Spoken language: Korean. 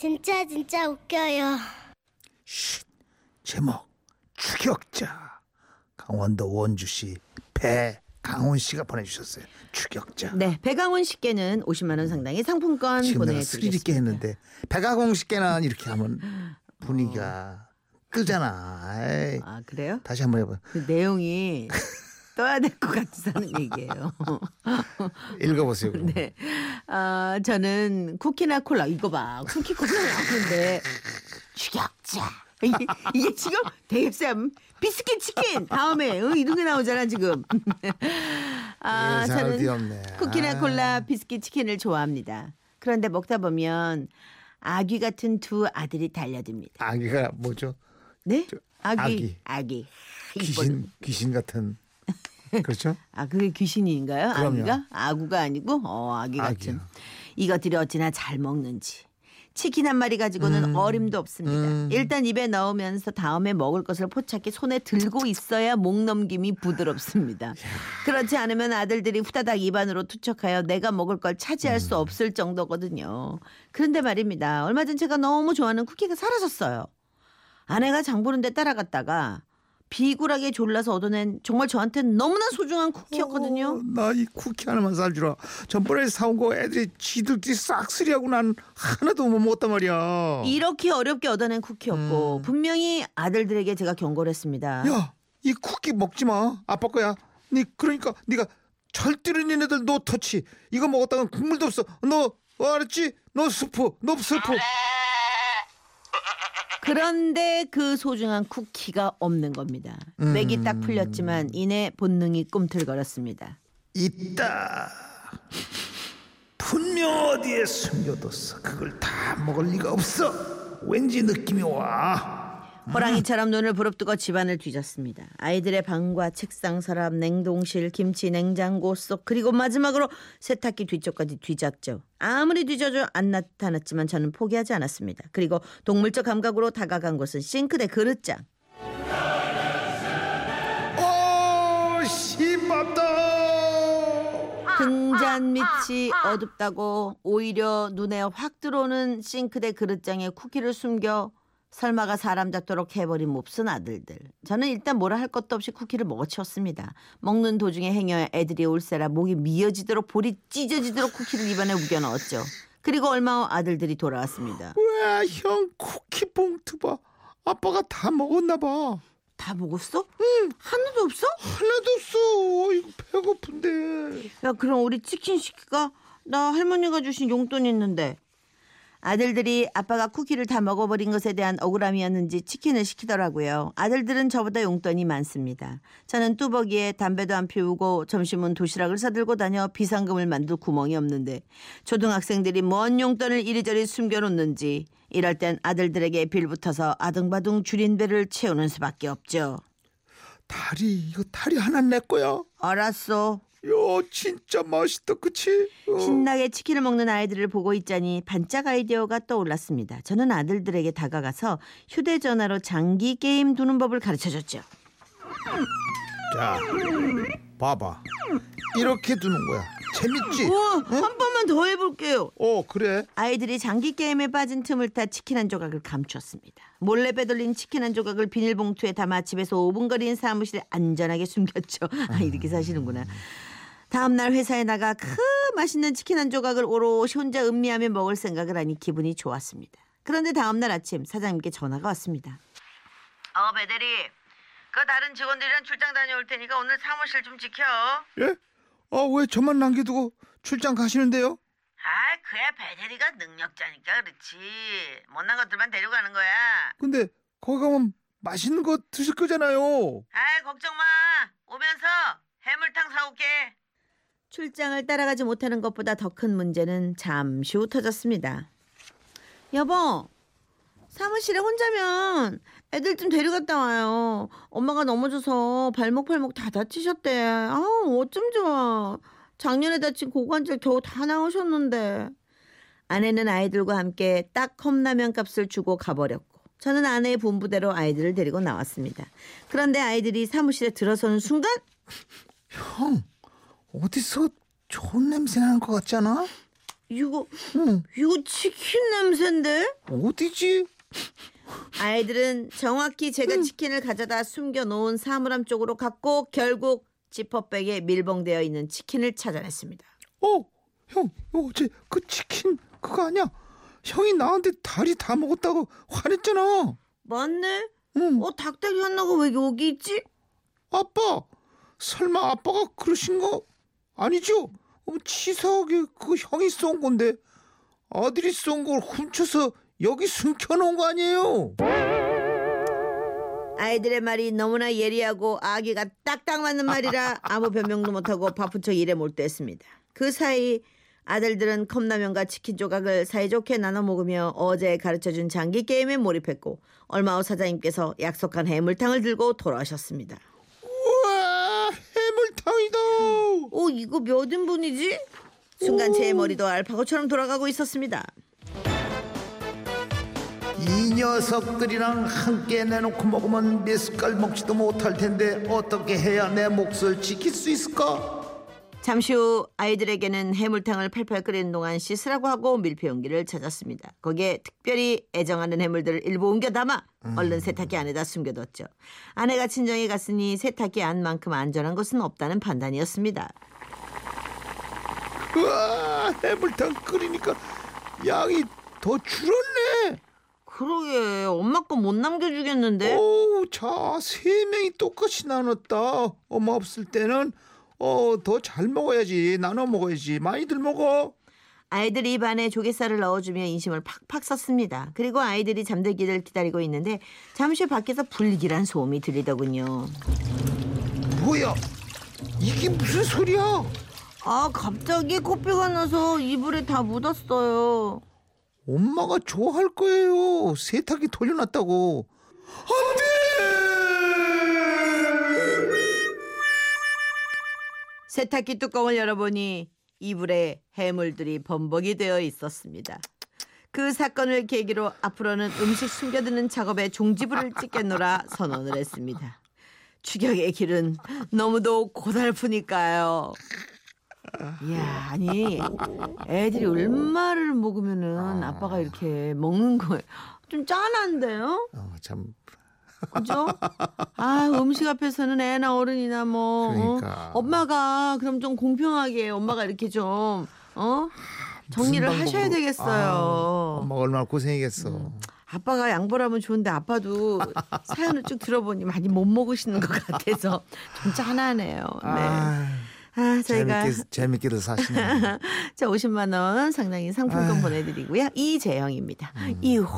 진짜 진짜 웃겨요. 쉿. 제목 추격자. 강원도 원주시 배 강훈 씨가 보내주셨어요. 추격자. 네, 배강훈 씨께는 50만 원 상당의 상품권 지금 내가 스릴 있게 보내드리겠습니다. 했는데 배가공 씨께는 이렇게 하면 분위기가 뜨잖아. 에이. 아 그래요? 다시 한번 해봐. 그 내용이 떠야 될것 하는 얘기예요. 읽어보세요. 그럼. 네. 아, 저는 쿠키나 콜라 이거 봐. 쿠키 콜라 나오는데 추격자. 이게, 이게 지금 대입쌤 비스킷 치킨 다음에 응, 이런 게 나오잖아 지금. 아, 예상을 저는. 쿠키나 아. 콜라 비스킷 치킨을 좋아합니다. 그런데 먹다 보면 아귀 같은 두 아들이 달려듭니다. 아기가 뭐죠? 네? 아기. 아기. 아기. 귀신 귀신 같은 그렇죠? 아, 그게 귀신인가요? 그럼요. 아기가? 아구가 아니고? 어, 아기 같은. 아기요. 이것들이 어찌나 잘 먹는지. 치킨 한 마리 가지고는 어림도 없습니다. 음. 일단 입에 넣으면서 다음에 먹을 것을 포착해 손에 들고 있어야 목 넘김이 부드럽습니다. 그렇지 않으면 아들들이 후다닥 입안으로 투척하여 내가 먹을 걸 차지할 음. 수 없을 정도거든요. 그런데 말입니다. 얼마 전 제가 너무 좋아하는 쿠키가 사라졌어요. 아내가 장 보는데 따라갔다가 비굴하게 졸라서 얻어낸 정말 저한테는 너무나 소중한 쿠키였거든요. 나 이 쿠키 하나만 사주라. 전번에 사온 거 애들이 지들끼리 싹쓸이하고 난 하나도 못 먹었단 말이야. 이렇게 어렵게 얻어낸 쿠키였고 음. 분명히 아들들에게 제가 경고를 했습니다. 야, 이 쿠키 먹지 마. 아빠 거야. 니 그러니까 네가 절대로 니네들 no touch. 이거 먹었다간 국물도 없어. 너 어, 알았지? 너 스프, 너 스프. 그런데 그 소중한 쿠키가 없는 겁니다. 음. 맥이 딱 풀렸지만 이내 본능이 꿈틀거렸습니다. 있다. 분명 어디에 숨겨뒀어. 그걸 다 먹을 리가 없어. 왠지 느낌이 와. 호랑이처럼 눈을 부릅뜨고 집안을 뒤졌습니다. 아이들의 방과 책상 서랍, 냉동실, 김치, 냉장고 속 그리고 마지막으로 세탁기 뒤쪽까지 뒤졌죠. 아무리 뒤져도 안 나타났지만 저는 포기하지 않았습니다. 그리고 동물적 감각으로 다가간 곳은 싱크대 그릇장. 오, 씨밥다. 등잔 밑이 어둡다고 오히려 눈에 확 들어오는 싱크대 그릇장에 쿠키를 숨겨 설마가 사람 잡도록 해버린 몹쓴 아들들. 저는 일단 뭐라 할 것도 없이 쿠키를 먹어치웠습니다. 먹는 도중에 행여야 애들이 올세라 목이 미어지도록 볼이 찢어지도록 쿠키를 입안에 우겨 넣었죠. 그리고 얼마 후 아들들이 돌아왔습니다. 왜 형 쿠키 봉투 봐. 아빠가 다 먹었나 봐. 다 먹었어? 응. 하나도 없어? 하나도 없어. 이거 배고픈데. 야 그럼 우리 치킨 시킬까? 나 할머니가 주신 용돈 있는데. 아들들이 아빠가 쿠키를 다 먹어버린 것에 대한 억울함이었는지 치킨을 시키더라고요. 아들들은 저보다 용돈이 많습니다. 저는 뚜벅이에 담배도 안 피우고 점심은 도시락을 사들고 다녀 비상금을 만들 구멍이 없는데 초등학생들이 뭔 용돈을 이리저리 숨겨놓는지 이럴 땐 아들들에게 빌붙어서 아둥바둥 줄인 배를 채우는 수밖에 없죠. 다리 이거 다리 하나 내 거야. 알았어. 야 진짜 맛있다 그치? 어. 신나게 치킨을 먹는 아이들을 보고 있자니 반짝 아이디어가 떠올랐습니다. 저는 아들들에게 다가가서 휴대전화로 장기 게임 두는 법을 가르쳐줬죠. 자 봐봐 이렇게 두는 거야 재밌지? 우와, 한 번만 더 해볼게요. 어 그래 아이들이 장기 게임에 빠진 틈을 타 치킨 한 조각을 감췄습니다. 몰래 빼돌린 치킨 한 조각을 비닐봉투에 담아 집에서 5분 거리인 사무실에 안전하게 숨겼죠. 아 이렇게 사시는구나. 다음 날 회사에 나가 그 맛있는 치킨 한 조각을 오롯이 혼자 음미하며 먹을 생각을 하니 기분이 좋았습니다. 그런데 다음 날 아침 사장님께 전화가 왔습니다. 어 배대리, 그 다른 직원들이랑 출장 다녀올 테니까 오늘 사무실 좀 지켜. 예? 아 왜 저만 남겨두고 출장 가시는데요? 아, 그야 배대리가 능력자니까 그렇지. 못난 것들만 데려가는 거야. 근데 거기 가면 맛있는 거 드실 거잖아요 아, 걱정 마. 오면서 해물탕 사올게. 출장을 따라가지 못하는 것보다 더 큰 문제는 잠시 후 터졌습니다. 여보, 사무실에 혼자면 애들 좀 데려갔다 와요. 엄마가 넘어져서 발목 팔목 다 다치셨대. 아우 어쩜 좋아. 작년에 다친 고관절 겨우 다 나오셨는데. 아내는 아이들과 함께 딱 컵라면 값을 주고 가버렸고 저는 아내의 분부대로 아이들을 데리고 나왔습니다. 그런데 아이들이 사무실에 들어서는 순간 형 어디서 좋은 냄새 나는 것 같지 않아? 이거 응. 이거 치킨 냄새인데? 어디지? 아이들은 정확히 제가 치킨을 가져다 숨겨놓은 사물함 쪽으로 갔고 결국 지퍼백에 밀봉되어 있는 치킨을 찾아냈습니다. 어, 형, 어제 그 치킨 그거 아니야? 형이 나한테 다리 다 먹었다고 화냈잖아. 맞네? 응. 어 닭다리 하나가 왜 여기 있지? 아빠, 설마 아빠가 그러신 거 아니죠? 어, 치사하게 그 형이 쏜 건데 아들이 쏜 걸 훔쳐서 여기 숨겨놓은 거 아니에요? 아이들의 말이 너무나 예리하고 아기가 딱딱 맞는 말이라 아무 변명도 못하고 바쁘쳐 일에 몰두했습니다. 그 사이 아들들은 컵라면과 치킨 조각을 사이좋게 나눠 먹으며 어제 가르쳐준 장기 게임에 몰입했고 얼마 후 사장님께서 약속한 해물탕을 들고 돌아오셨습니다. 우와, 해물탕이다. 오 이거 몇 인분이지? 순간 제 머리도 알파고처럼 돌아가고 있었습니다. 이 녀석들이랑 함께 내놓고 먹으면 몇 숟갈 먹지도 못할 텐데 어떻게 해야 내 몫을 지킬 수 있을까? 잠시 후 아이들에게는 해물탕을 팔팔 끓이는 동안 씻으라고 하고 밀폐 용기를 찾았습니다. 거기에 특별히 애정하는 해물들을 일부 옮겨 담아 얼른 세탁기 안에다 숨겨뒀죠. 아내가 친정에 갔으니 세탁기 안만큼 안전한 것은 없다는 판단이었습니다. 우와, 해물탕 끓이니까 양이 더 줄었네. 그러게 엄마 거 못 남겨주겠는데? 오, 자, 세 명이 똑같이 나눴다. 엄마 없을 때는 어, 더 잘 먹어야지. 나눠 먹어야지. 많이들 먹어. 아이들 입 안에 조갯살을 넣어주며 인심을 팍팍 썼습니다. 그리고 아이들이 잠들기를 기다리고 있는데 잠시 밖에서 불길한 소음이 들리더군요. 뭐야? 이게 무슨 소리야? 아 갑자기 코피가 나서 이불에 다 묻었어요. 엄마가 좋아할 거예요. 세탁기 돌려놨다고. 세탁기 뚜껑을 열어보니 이불에 해물들이 범벅이 되어 있었습니다. 그 사건을 계기로 앞으로는 음식 숨겨두는 작업에 종지부를 찍겠노라 선언을 했습니다. 추격의 길은 너무도 고달프니까요. 이야, 아니, 애들이 얼마를 먹으면은 아빠가 이렇게 먹는 거예요. 좀 짠한데요? 어, 참. 그죠? 아, 음식 앞에서는 애나 어른이나 뭐 어? 그러니까. 엄마가 그럼 좀 공평하게 엄마가 이렇게 좀 어? 정리를 하셔야 되겠어요. 아, 엄마가 얼마나 고생했겠어. 아빠가 양보라면 좋은데 아빠도 사연을 쭉 들어보니 많이 못 먹으시는 것 같아서 좀 짠하네요. 네. 아, 아, 저희가 재밌게 재밌게도 사시네. 자 50만 원 상당히 상품권 아유. 보내드리고요. 이재영입니다. 음. 이호.